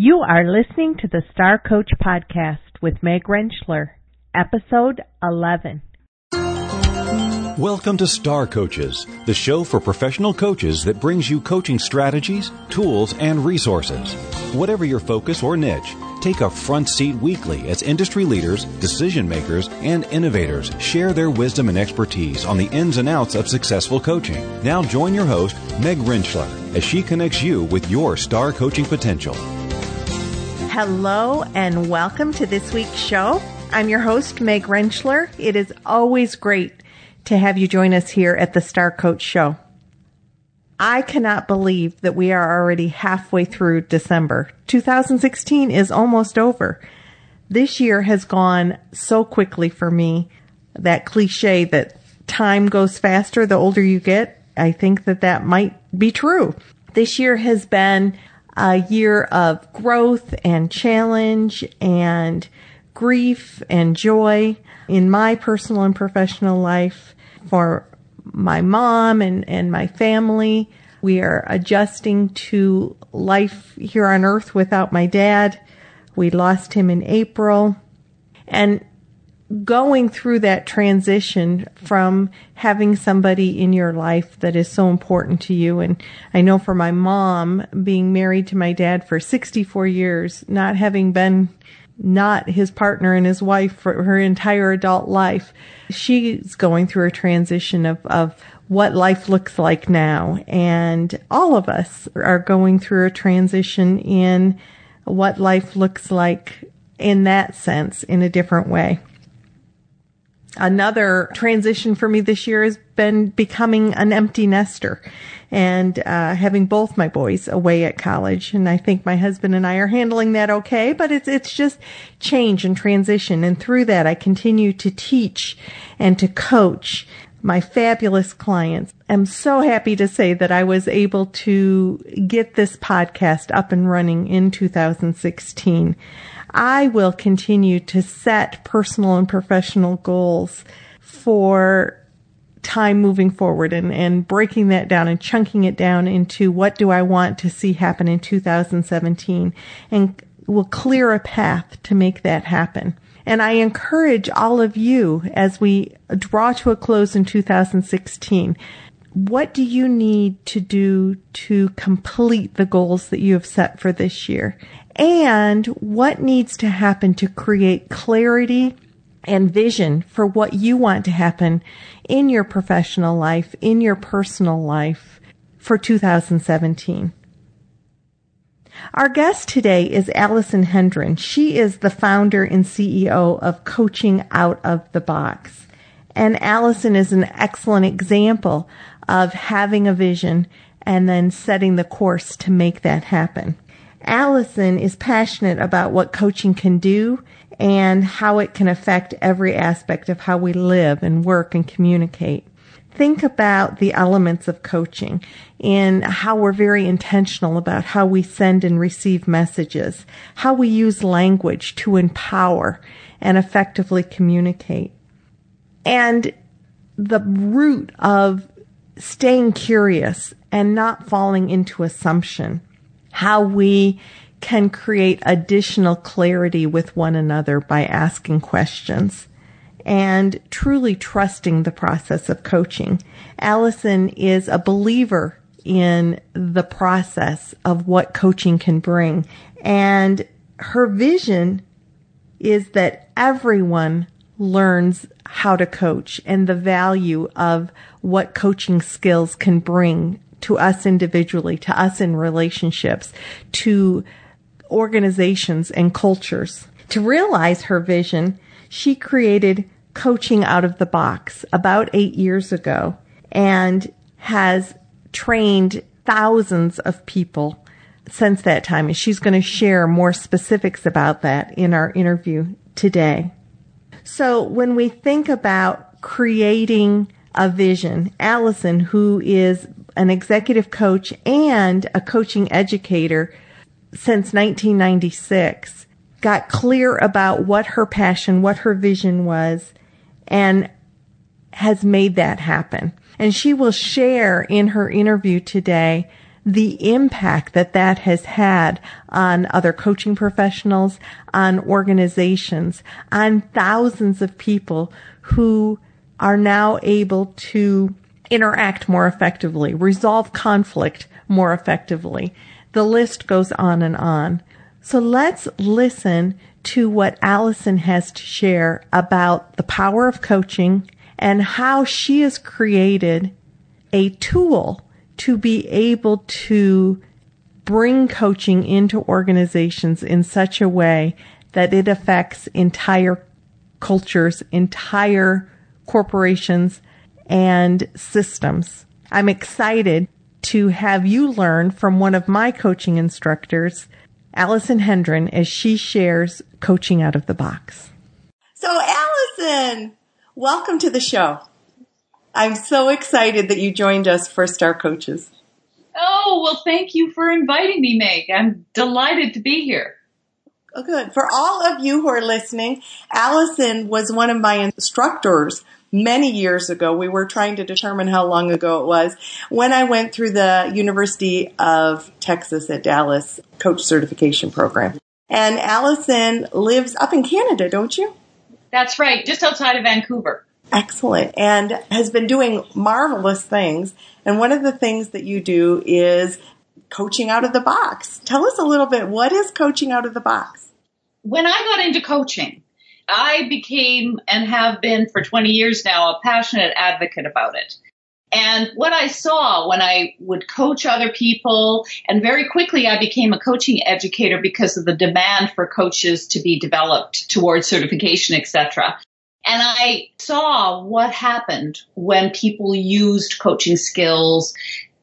You are listening to the Star Coach Podcast with Meg Rentschler, Episode 11. Welcome to Star Coaches, the show for professional coaches that brings you coaching strategies, tools, and resources. Whatever your focus or niche, take a front seat weekly as industry leaders, decision makers, and innovators share their wisdom and expertise on the ins and outs of successful coaching. Now join your host, Meg Rentschler, as she connects you with your star coaching potential. Hello and welcome to this week's show. I'm your host, Meg Rentschler. It is always great to have you join us here at the Star Coach Show. I cannot believe that we are already halfway through December. 2016 is almost over. This year has gone so quickly for me. That cliche that time goes faster the older you get, I think that that might be true. This year has been a year of growth and challenge and grief and joy in my personal and professional life for my mom and, and my family. We are adjusting to life here on earth without my dad. We lost him in April. And going through that transition from having somebody in your life that is so important to you. And I know for my mom, being married to my dad for 64 years, not having been not his partner and his wife for her entire adult life, she's going through a transition of, of what life looks like now. And all of us are going through a transition in what life looks like in that sense in a different way. Another transition for me this year has been becoming an empty nester and uh, having both my boys away at college. And I think my husband and I are handling that okay, but it's it's just change and transition. And through that, I continue to teach and to coach my fabulous clients. I'm so happy to say that I was able to get this podcast up and running in 2016. I will continue to set personal and professional goals for time moving forward and, and breaking that down and chunking it down into what do I want to see happen in 2017 and will clear a path to make that happen. And I encourage all of you as we draw to a close in 2016, what do you need to do to complete the goals that you have set for this year? And what needs to happen to create clarity and vision for what you want to happen in your professional life, in your personal life for 2017? Our guest today is Alison Hendren. She is the founder and CEO of Coaching Out of the Box. And Alison is an excellent example of having a vision and then setting the course to make that happen. Alison is passionate about what coaching can do and how it can affect every aspect of how we live and work and communicate think about the elements of coaching and how we're very intentional about how we send and receive messages, how we use language to empower and effectively communicate. And the root of staying curious and not falling into assumption, how we can create additional clarity with one another by asking questions and truly trusting the process of coaching. Alison is a believer in the process of what coaching can bring. And her vision is that everyone learns how to coach and the value of what coaching skills can bring to us individually, to us in relationships, to organizations and cultures. To realize her vision, she created coaching out of the box about eight years ago and has trained thousands of people since that time. And she's going to share more specifics about that in our interview today. So when we think about creating a vision, Alison, who is an executive coach and a coaching educator since 1996, got clear about what her passion, what her vision was, and has made that happen. And she will share in her interview today the impact that that has had on other coaching professionals, on organizations, on thousands of people who are now able to interact more effectively, resolve conflict more effectively. The list goes on and on. So let's listen to what Alison has to share about the power of coaching and how she has created a tool to be able to bring coaching into organizations in such a way that it affects entire cultures, entire corporations, and systems. I'm excited to have you learn from one of my coaching instructors, Alison Hendren, as she shares coaching out of the box. So, Alison, welcome to the show. I'm so excited that you joined us for Star Coaches. Oh, well, thank you for inviting me, Meg. I'm delighted to be here. Oh, good. For all of you who are listening, Alison was one of my instructors many years ago. We were trying to determine how long ago it was when I went through the University of Texas at Dallas coach certification program. And Alison lives up in Canada, don't you? That's right, just outside of Vancouver. Excellent. And has been doing marvelous things. And one of the things that you do is coaching out of the box. Tell us a little bit. What is coaching out of the box? When I got into coaching, I became and have been for 20 years now a passionate advocate about it. And what I saw when I would coach other people, and very quickly I became a coaching educator because of the demand for coaches to be developed towards certification, etc. And I saw what happened when people used coaching skills,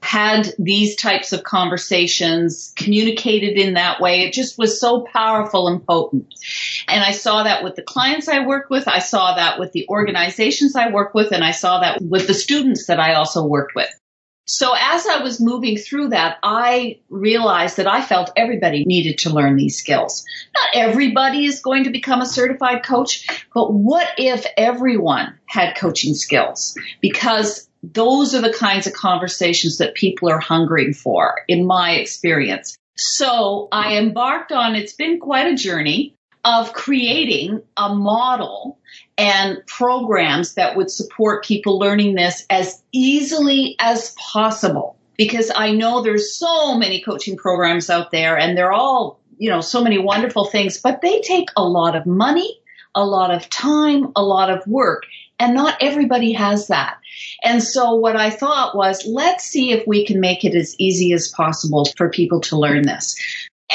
had these types of conversations, communicated in that way. It just was so powerful and potent. And I saw that with the clients I work with. I saw that with the organizations I work with. And I saw that with the students that I also worked with. So as I was moving through that, I realized that I felt everybody needed to learn these skills. Not everybody is going to become a certified coach, but what if everyone had coaching skills? Because those are the kinds of conversations that people are hungering for, in my experience. So I embarked on, it's been quite a journey of creating a model and programs that would support people learning this as easily as possible. Because I know there's so many coaching programs out there and they're all, you know, so many wonderful things, but they take a lot of money, a lot of time, a lot of work. And not everybody has that. And so what I thought was, let's see if we can make it as easy as possible for people to learn this.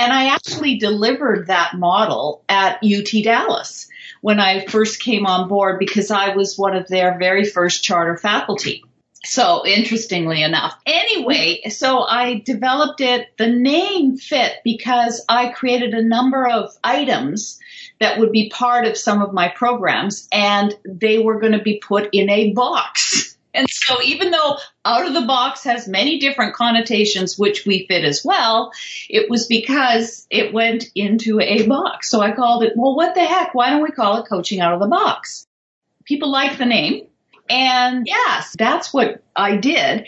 And I actually delivered that model at UT Dallas when I first came on board because I was one of their very first charter faculty. So interestingly enough. Anyway, so I developed it. The name fit because I created a number of items that would be part of some of my programs and they were going to be put in a box. And so even though out of the box has many different connotations, which we fit as well, it was because it went into a box. So I called it, well, what the heck? Why don't we call it coaching out of the box? People like the name. And yes, that's what I did.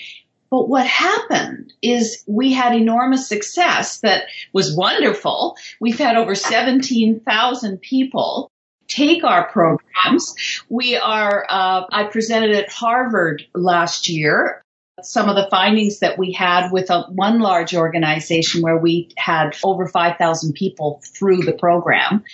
But what happened is we had enormous success that was wonderful. We've had over 17,000 people take our programs. We are, uh, I presented at Harvard last year some of the findings that we had with a, one large organization where we had over 5,000 people through the program.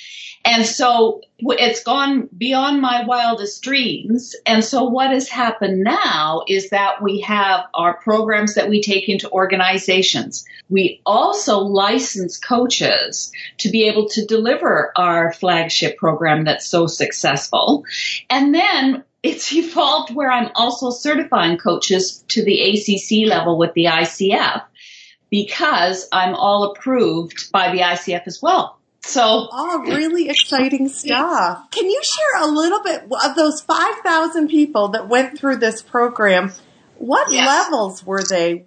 And so it's gone beyond my wildest dreams. And so what has happened now is that we have our programs that we take into organizations. We also license coaches to be able to deliver our flagship program that's so successful. And then it's evolved where I'm also certifying coaches to the ACC level with the ICF because I'm all approved by the ICF as well. So, oh, really exciting stuff. Can you share a little bit of those 5,000 people that went through this program? What yes. levels were they?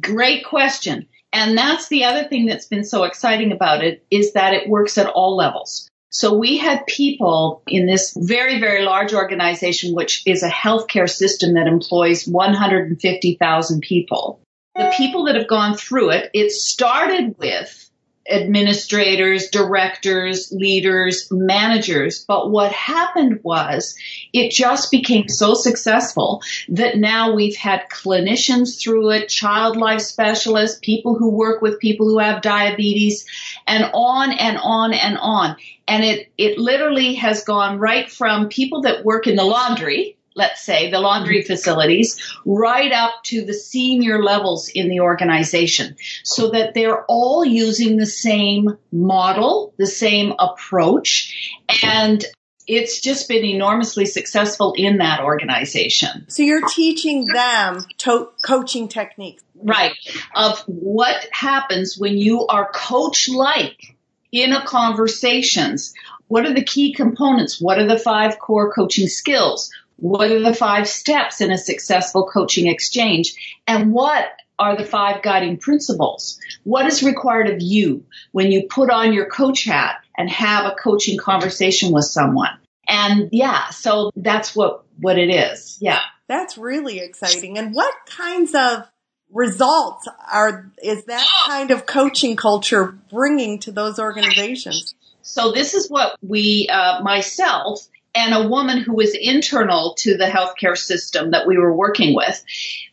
Great question. And that's the other thing that's been so exciting about it is that it works at all levels. So we had people in this very, very large organization, which is a healthcare system that employs 150,000 people. the people that have gone through it, it started with administrators, directors, leaders, managers. But what happened was it just became so successful that now we've had clinicians through it, child life specialists, people who work with people who have diabetes, and on and on and on. And it, it literally has gone right from people that work in the laundry let's say, the laundry facilities, right up to the senior levels in the organization so that they're all using the same model, the same approach. And it's just been enormously successful in that organization. So you're teaching them to- coaching techniques. Right. Of what happens when you are coach like in a conversations. What are the key components? What are the five core coaching skills? What are the five steps in a successful coaching exchange? And what are the five guiding principles? What is required of you when you put on your coach hat and have a coaching conversation with someone? And yeah, so that's what, what it is. Yeah. That's really exciting. And what kinds of results are, is that kind of coaching culture bringing to those organizations? So this is what we, uh, myself and a woman who was internal to the healthcare system that we were working with.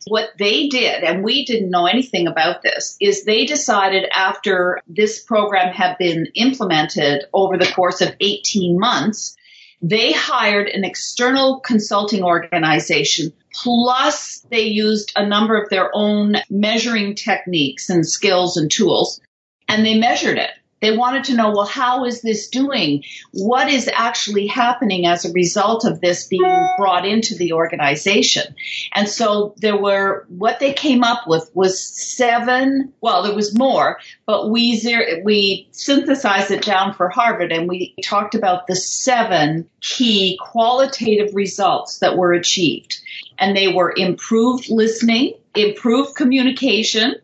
What they did, and we didn't know anything about this, is they decided after this program had been implemented over the course of 18 months, they hired an external consulting organization plus they used a number of their own measuring techniques and skills and tools and they measured it they wanted to know, well, how is this doing? What is actually happening as a result of this being brought into the organization? And so there were, what they came up with was seven, well, there was more, but we, we synthesized it down for Harvard and we talked about the seven key qualitative results that were achieved. And they were improved listening, improved communication,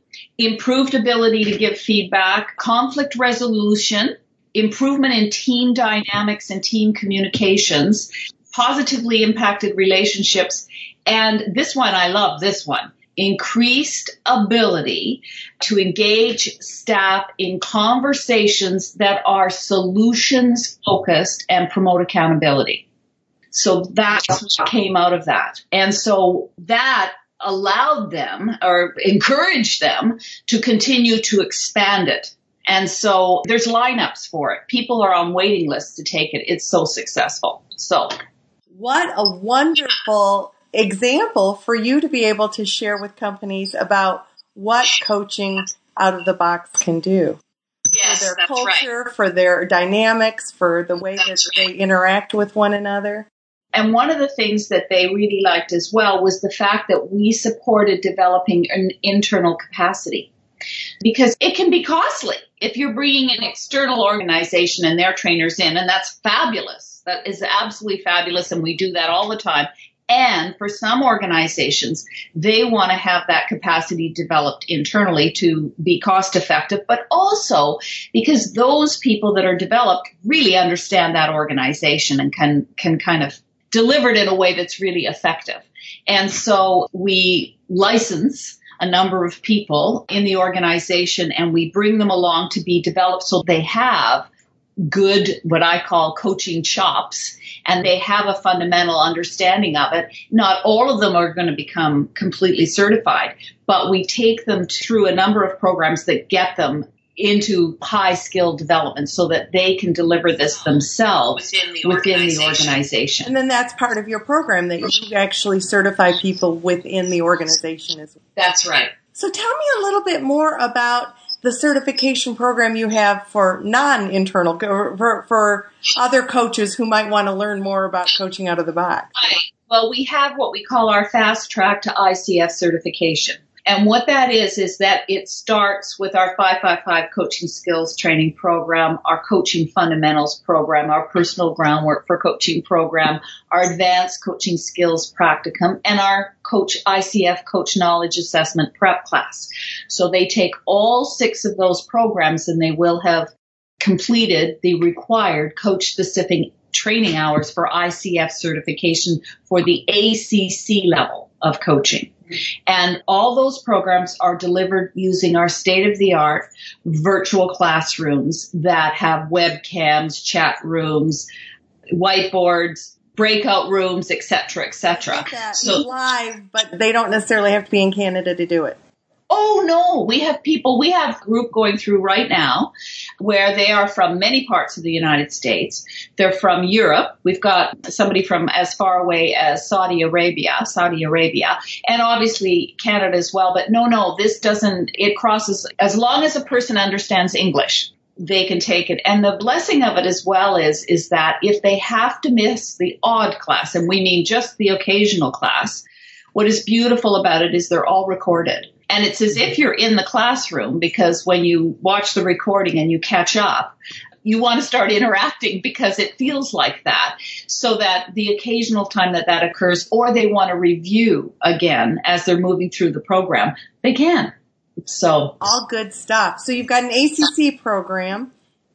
improved ability to give feedback, conflict resolution, improvement in team dynamics and team communications, positively impacted relationships, and this one, I love this one. Increased ability to engage staff in conversations that are solutions focused and promote accountability. So that's what came out of that. And so that allowed them or encouraged them to continue to expand it. And so there's lineups for it. People are on waiting lists to take it. It's so successful. So what a wonderful example for you to be able to share with companies about what coaching out of the box can do. Yes, for their culture, right. for their dynamics, for the way that's that they interact with one another. And one of the things that they really liked as well was the fact that we supported developing an internal capacity because it can be costly if you're bringing an external organization and their trainers in, and that's fabulous. That is absolutely fabulous, and we do that all the time. And for some organizations, they want to have that capacity developed internally to be cost effective, but also because those people that are developed really understand that organization and can, can kind of delivered in a way that's really effective. And so we license a number of people in the organization and we bring them along to be developed so they have good, what I call coaching chops and they have a fundamental understanding of it. Not all of them are going to become completely certified, but we take them through a number of programs that get them into high skill development so that they can deliver this themselves within the, within organization. the organization. And then that's part of your program that you actually certify people within the organization as well. That's right. So tell me a little bit more about the certification program you have for non-internal, for, for other coaches who might want to learn more about coaching out of the box. Well, we have what we call our fast track to ICF certification. And what that is, is that it starts with our 555 coaching skills training program, our coaching fundamentals program, our personal groundwork for coaching program, our advanced coaching skills practicum, and our coach ICF coach knowledge assessment prep class. So they take all six of those programs and they will have completed the required coach specific training hours for ICF certification for the ACC level. of coaching. And all those programs are delivered using our state of the art virtual classrooms that have webcams, chat rooms, whiteboards, breakout rooms, etc., etc. So live, but they don't necessarily have to be in Canada to do it. Oh no, we have people, we have group going through right now where they are from many parts of the United States. They're from Europe. We've got somebody from as far away as Saudi Arabia, Saudi Arabia, and obviously Canada as well. But no, no, this doesn't, it crosses, as long as a person understands English, they can take it. And the blessing of it as well is, is that if they have to miss the odd class, and we mean just the occasional class, what is beautiful about it is they're all recorded. And it's as if you're in the classroom because when you watch the recording and you catch up, you want to start interacting because it feels like that so that the occasional time that that occurs or they want to review again as they're moving through the program, they can. So all good stuff. So you've got an ACC program.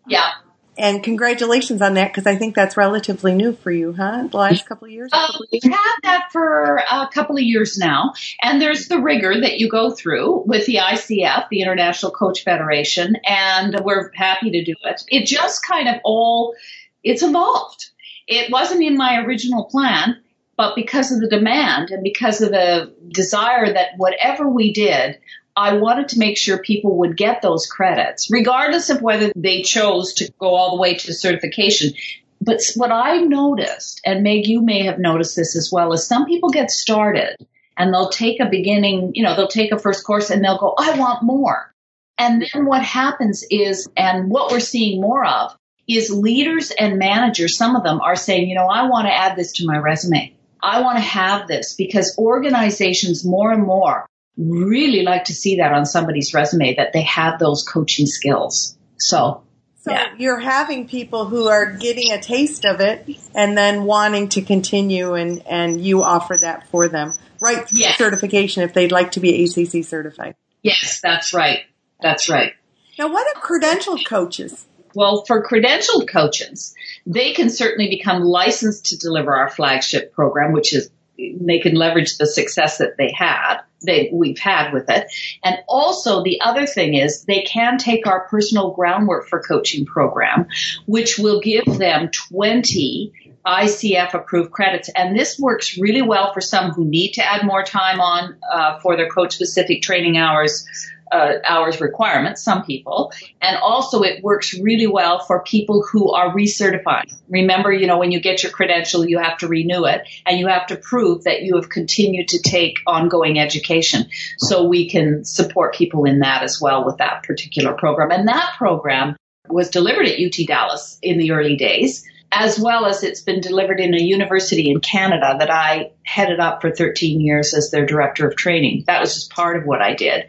Yeah. And congratulations on that because I think that's relatively new for you, huh? The last couple of years? Uh, we've had that for a couple of years now. And there's the rigor that you go through with the ICF, the International Coach Federation, and we're happy to do it. It just kind of all, it's evolved. It wasn't in my original plan, but because of the demand and because of the desire that whatever we did, I wanted to make sure people would get those credits, regardless of whether they chose to go all the way to certification. But what I noticed, and Meg, you may have noticed this as well, is some people get started and they'll take a beginning, you know, they'll take a first course and they'll go, I want more. And then what happens is, and what we're seeing more of, is leaders and managers, some of them are saying, you know, I want to add this to my resume. I want to have this because organizations more and more really like to see that on somebody's resume that they have those coaching skills. So, so yeah. you're having people who are getting a taste of it and then wanting to continue and, and you offer that for them right yes. certification if they'd like to be ACC certified. Yes, that's right. That's right. Now what are credentialed coaches? Well, for credentialed coaches, they can certainly become licensed to deliver our flagship program, which is they can leverage the success that they had they we've had with it. And also the other thing is they can take our personal groundwork for coaching program, which will give them 20 ICF approved credits. And this works really well for some who need to add more time on uh, for their coach specific training hours uh, hours requirements, some people. And also it works really well for people who are recertifying. Remember, you know, when you get your credential, you have to renew it and you have to prove that you have continued to take ongoing education. So we can support people in that as well with that particular program. And that program was delivered at UT Dallas in the early days as well as it's been delivered in a university in Canada that I headed up for 13 years as their director of training. That was just part of what I did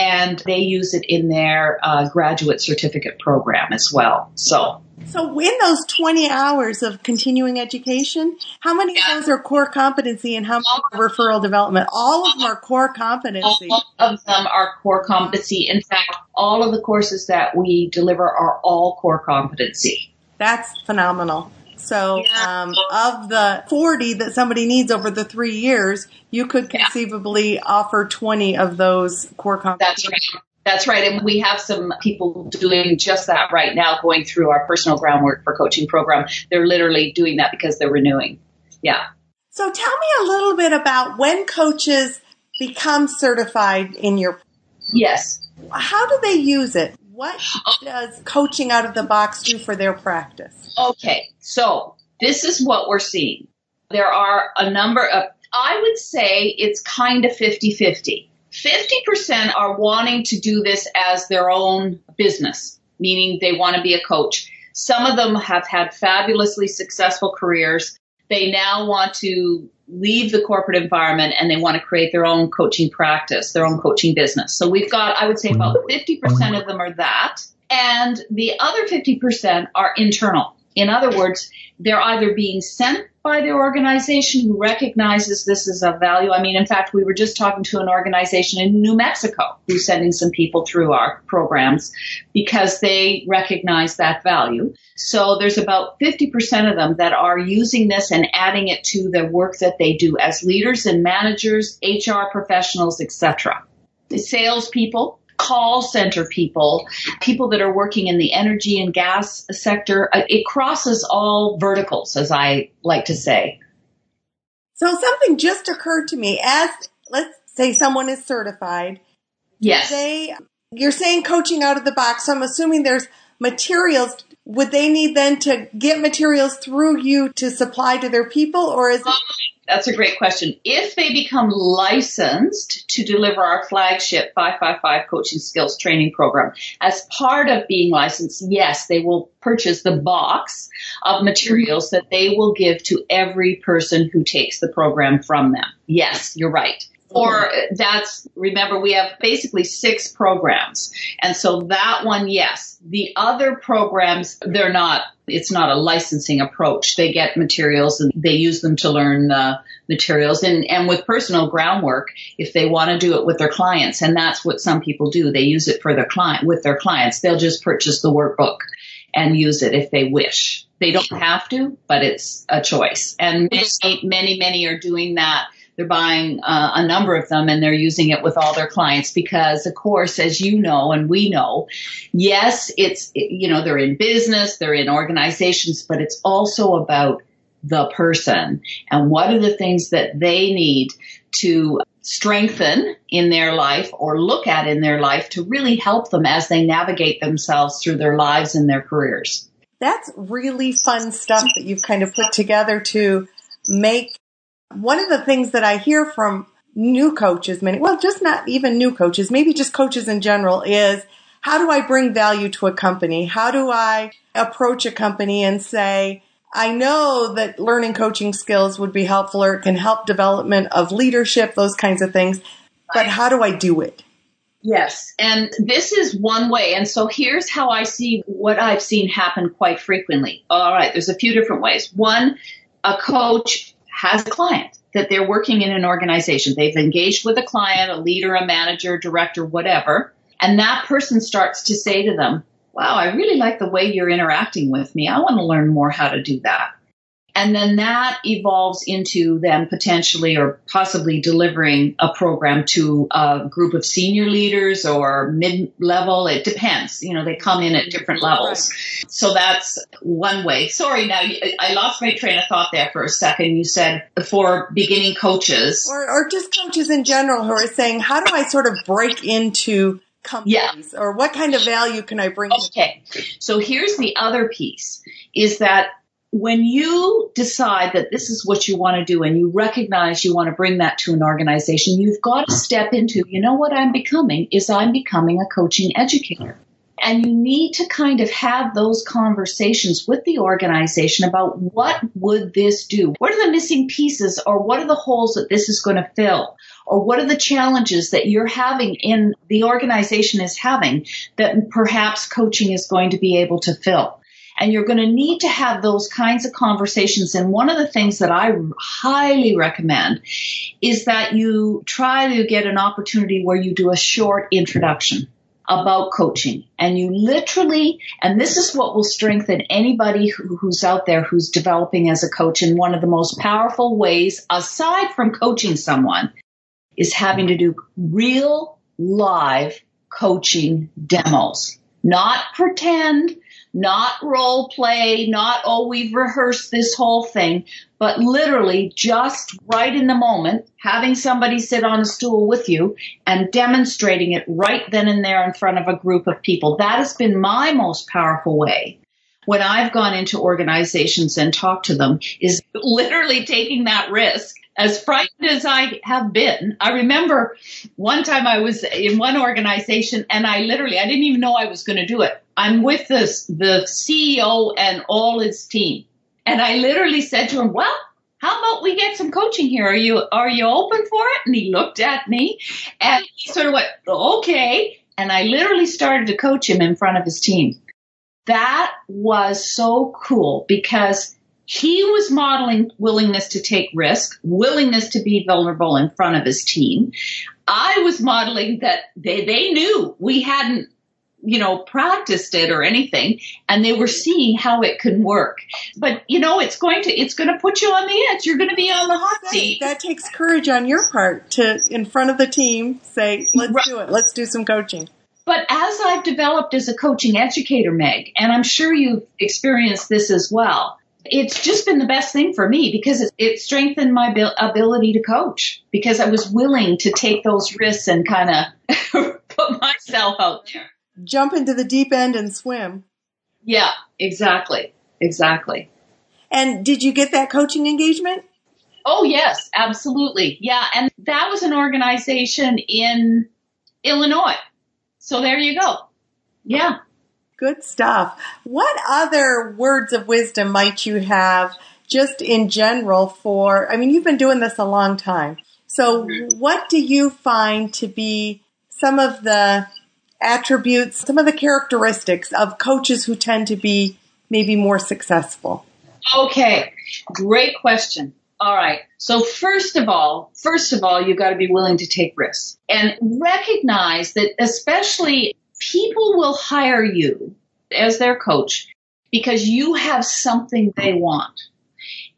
and they use it in their uh, graduate certificate program as well. So. So in those 20 hours of continuing education, how many yeah. of those are core competency and how many are referral development? All of them are core competency. All of them are core competency. In fact, all of the courses that we deliver are all core competency. That's phenomenal. So, um, of the 40 that somebody needs over the three years, you could conceivably yeah. offer 20 of those core competencies. That's right. That's right. And we have some people doing just that right now, going through our personal groundwork for coaching program. They're literally doing that because they're renewing. Yeah. So tell me a little bit about when coaches become certified in your. Yes. How do they use it? What oh. does coaching out of the box do for their practice? Okay, so this is what we're seeing. There are a number of, I would say it's kind of 50 50. 50% are wanting to do this as their own business, meaning they want to be a coach. Some of them have had fabulously successful careers. They now want to leave the corporate environment and they want to create their own coaching practice, their own coaching business. So we've got, I would say about 50% of them are that. And the other 50% are internal. In other words, they're either being sent by the organization who recognizes this as a value. I mean, in fact, we were just talking to an organization in New Mexico who's sending some people through our programs because they recognize that value. So there's about 50% of them that are using this and adding it to the work that they do as leaders and managers, HR professionals, etc. Salespeople, call center people, people that are working in the energy and gas sector. Uh, it crosses all verticals, as I like to say. So something just occurred to me as let's say someone is certified. Yes. They, you're saying coaching out of the box. So I'm assuming there's materials. Would they need then to get materials through you to supply to their people or is it that's a great question. If they become licensed to deliver our flagship 555 coaching skills training program, as part of being licensed, yes, they will purchase the box of materials that they will give to every person who takes the program from them. Yes, you're right. Or that's, remember, we have basically six programs. And so that one, yes. The other programs, they're not, it's not a licensing approach. They get materials and they use them to learn the materials. And, and with personal groundwork, if they want to do it with their clients, and that's what some people do, they use it for their client, with their clients, they'll just purchase the workbook and use it if they wish. They don't have to, but it's a choice. And many, many, many are doing that they're buying uh, a number of them and they're using it with all their clients because, of course, as you know and we know, yes, it's, you know, they're in business, they're in organizations, but it's also about the person and what are the things that they need to strengthen in their life or look at in their life to really help them as they navigate themselves through their lives and their careers. That's really fun stuff that you've kind of put together to make one of the things that I hear from new coaches, many, well, just not even new coaches, maybe just coaches in general is how do I bring value to a company? How do I approach a company and say, I know that learning coaching skills would be helpful or it can help development of leadership, those kinds of things. But how do I do it? Yes. And this is one way. And so here's how I see what I've seen happen quite frequently. All right. There's a few different ways. One, a coach has a client that they're working in an organization. They've engaged with a client, a leader, a manager, director, whatever. And that person starts to say to them, wow, I really like the way you're interacting with me. I want to learn more how to do that. And then that evolves into them potentially or possibly delivering a program to a group of senior leaders or mid level. It depends. You know, they come in at mm-hmm. different levels. Right. So that's one way. Sorry, now I lost my train of thought there for a second. You said for beginning coaches or, or just coaches in general who are saying, how do I sort of break into companies yeah. or what kind of value can I bring? Okay. So here's the other piece is that when you decide that this is what you want to do and you recognize you want to bring that to an organization, you've got to step into, you know what I'm becoming is I'm becoming a coaching educator. And you need to kind of have those conversations with the organization about what would this do? What are the missing pieces or what are the holes that this is going to fill? Or what are the challenges that you're having in the organization is having that perhaps coaching is going to be able to fill? And you're going to need to have those kinds of conversations. And one of the things that I highly recommend is that you try to get an opportunity where you do a short introduction about coaching. And you literally and this is what will strengthen anybody who, who's out there who's developing as a coach. And one of the most powerful ways aside from coaching someone is having to do real live coaching demos. Not pretend not role play, not, oh, we've rehearsed this whole thing, but literally just right in the moment, having somebody sit on a stool with you and demonstrating it right then and there in front of a group of people. That has been my most powerful way when I've gone into organizations and talked to them is literally taking that risk as frightened as I have been, I remember one time I was in one organization and I literally, I didn't even know I was going to do it. I'm with this, the CEO and all his team. And I literally said to him, well, how about we get some coaching here? Are you, are you open for it? And he looked at me and he sort of went, okay. And I literally started to coach him in front of his team. That was so cool because He was modeling willingness to take risk, willingness to be vulnerable in front of his team. I was modeling that they, they knew we hadn't you know, practiced it or anything, and they were seeing how it can work. But you know, it's going to it's going to put you on the edge. You're going to be on the hot seat. That takes courage on your part to, in front of the team, say, "Let's right. do it. Let's do some coaching." But as I've developed as a coaching educator, Meg, and I'm sure you've experienced this as well, it's just been the best thing for me because it, it strengthened my ability to coach because I was willing to take those risks and kind of put myself out there jump into the deep end and swim. Yeah, exactly. Exactly. And did you get that coaching engagement? Oh, yes, absolutely. Yeah. And that was an organization in Illinois. So there you go. Yeah. Good stuff. What other words of wisdom might you have just in general for, I mean, you've been doing this a long time. So mm-hmm. what do you find to be some of the attributes, some of the characteristics of coaches who tend to be maybe more successful? Okay, great question. All right. So first of all, first of all, you've got to be willing to take risks and recognize that especially people will hire you as their coach because you have something they want.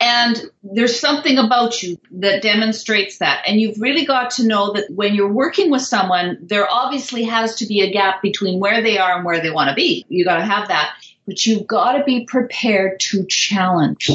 And there's something about you that demonstrates that. And you've really got to know that when you're working with someone, there obviously has to be a gap between where they are and where they want to be. You got to have that. But you've got to be prepared to challenge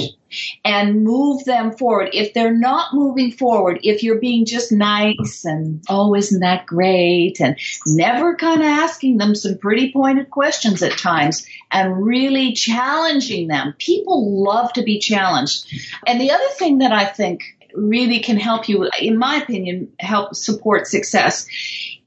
and move them forward. If they're not moving forward, if you're being just nice and, oh, isn't that great? And never kind of asking them some pretty pointed questions at times and really challenging them. People love to be challenged. And the other thing that I think really can help you, in my opinion, help support success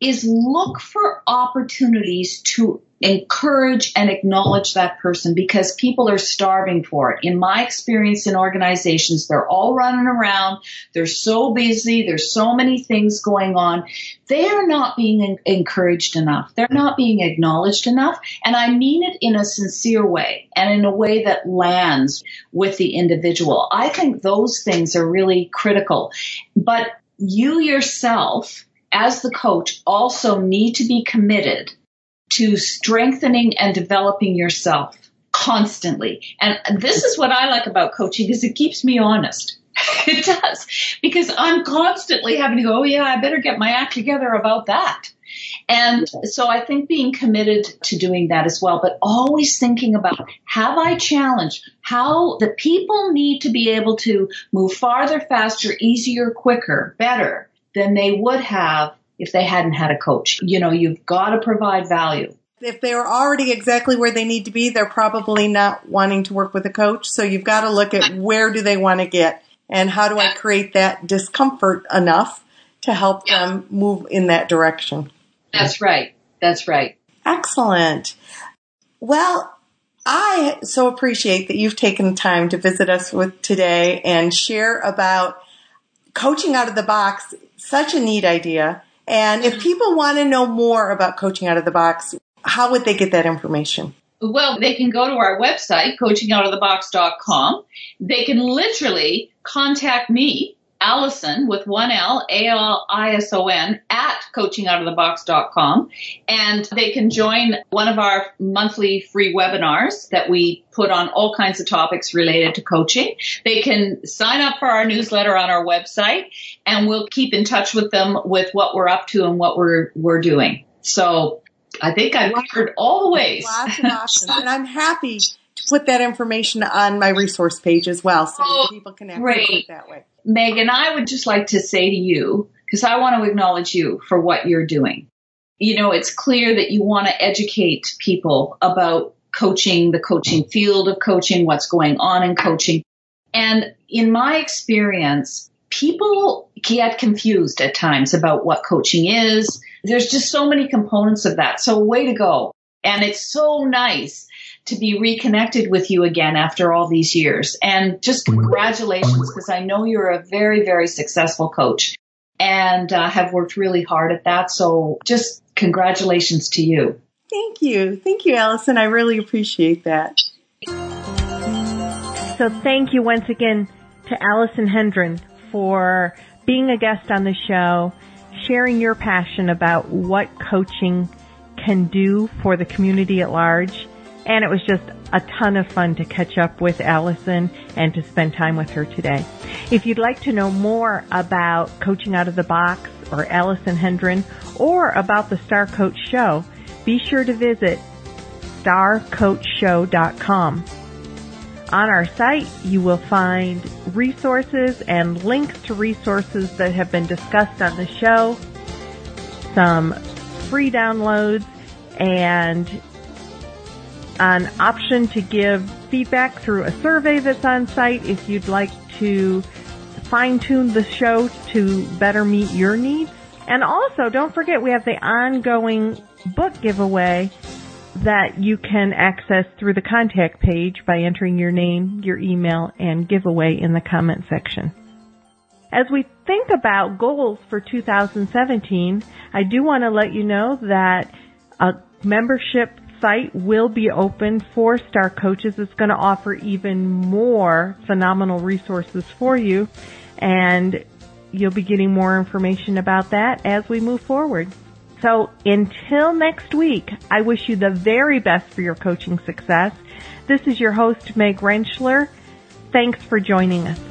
is look for opportunities to encourage and acknowledge that person because people are starving for it. In my experience in organizations, they're all running around. They're so busy. There's so many things going on. They are not being encouraged enough. They're not being acknowledged enough. And I mean it in a sincere way and in a way that lands with the individual. I think those things are really critical. But you yourself, as the coach, also need to be committed to strengthening and developing yourself constantly. And this is what I like about coaching is it keeps me honest. it does because I'm constantly having to go, oh yeah, I better get my act together about that. And so I think being committed to doing that as well, but always thinking about have I challenged how the people need to be able to move farther, faster, easier, quicker, better than they would have if they hadn't had a coach. You know, you've got to provide value. If they're already exactly where they need to be, they're probably not wanting to work with a coach. So you've got to look at where do they want to get and how do I create that discomfort enough to help them move in that direction. That's right. That's right. Excellent. Well, I so appreciate that you've taken the time to visit us with today and share about coaching out of the box. Such a neat idea. And if people want to know more about coaching out of the box, how would they get that information? Well, they can go to our website, coachingoutofthebox.com. They can literally contact me Alison with one L, A-L-I-S-O-N at coachingoutofthebox.com. And they can join one of our monthly free webinars that we put on all kinds of topics related to coaching. They can sign up for our newsletter on our website and we'll keep in touch with them with what we're up to and what we're, we're doing. So I think I've covered all the ways. Lots of options. and I'm happy to put that information on my resource page as well so oh, people can access it that way. Megan, I would just like to say to you, because I want to acknowledge you for what you're doing. You know, it's clear that you want to educate people about coaching, the coaching field of coaching, what's going on in coaching. And in my experience, people get confused at times about what coaching is. There's just so many components of that. So way to go. And it's so nice to be reconnected with you again after all these years. And just congratulations because I know you're a very, very successful coach and uh, have worked really hard at that. So just congratulations to you. Thank you. Thank you, Alison. I really appreciate that. So thank you once again to Alison Hendren for being a guest on the show, sharing your passion about what coaching can do for the community at large. And it was just a ton of fun to catch up with Alison and to spend time with her today. If you'd like to know more about Coaching Out of the Box or Alison Hendren or about the Star Coach Show, be sure to visit starcoachshow.com. On our site, you will find resources and links to resources that have been discussed on the show, some free downloads, and an option to give feedback through a survey that's on site if you'd like to fine tune the show to better meet your needs. And also, don't forget we have the ongoing book giveaway that you can access through the contact page by entering your name, your email, and giveaway in the comment section. As we think about goals for 2017, I do want to let you know that a membership site will be open for Star Coaches. It's going to offer even more phenomenal resources for you, and you'll be getting more information about that as we move forward. So until next week, I wish you the very best for your coaching success. This is your host, Meg Rentschler. Thanks for joining us.